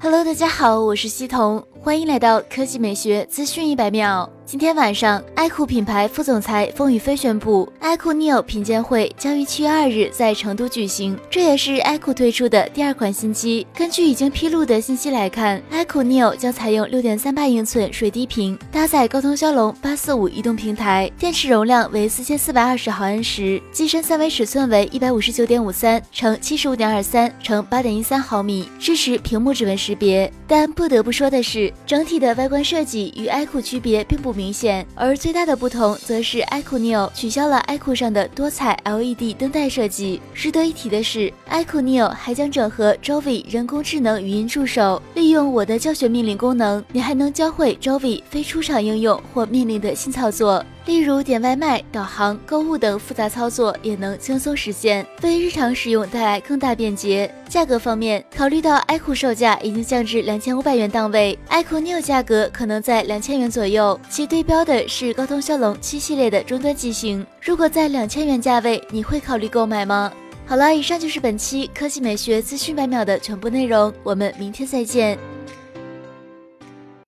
Hello，大家好，我是西彤，欢迎来到科技美学资讯一百秒。今天晚上，爱酷品牌副总裁风雨飞宣布，爱酷 Neo 品鉴会将于七月二日在成都举行，这也是爱酷推出的第二款新机。根据已经披露的信息来看，爱酷 Neo 将采用六点三八英寸水滴屏，搭载高通骁龙八四五移动平台，电池容量为四千四百二十毫安时，机身三维尺寸为一百五十九点五三乘七十五点二三乘八点一三毫米，支持屏幕指纹识别。但不得不说的是，整体的外观设计与 iQOO 区别并不。明显，而最大的不同则是 iQOO Neo 取消了 iQOO 上的多彩 LED 灯带设计。值得一提的是，iQOO Neo 还将整合 Jovi 人工智能语音助手，利用我的教学命令功能，你还能教会 Jovi 非出厂应用或命令的新操作。例如点外卖、导航、购物等复杂操作也能轻松实现，为日常使用带来更大便捷。价格方面，考虑到 iQOO 售价已经降至两千五百元档位，iQOO Neo 价格可能在两千元左右，其对标的是高通骁龙七系列的终端机型。如果在两千元价位，你会考虑购买吗？好了，以上就是本期科技美学资讯百秒的全部内容，我们明天再见。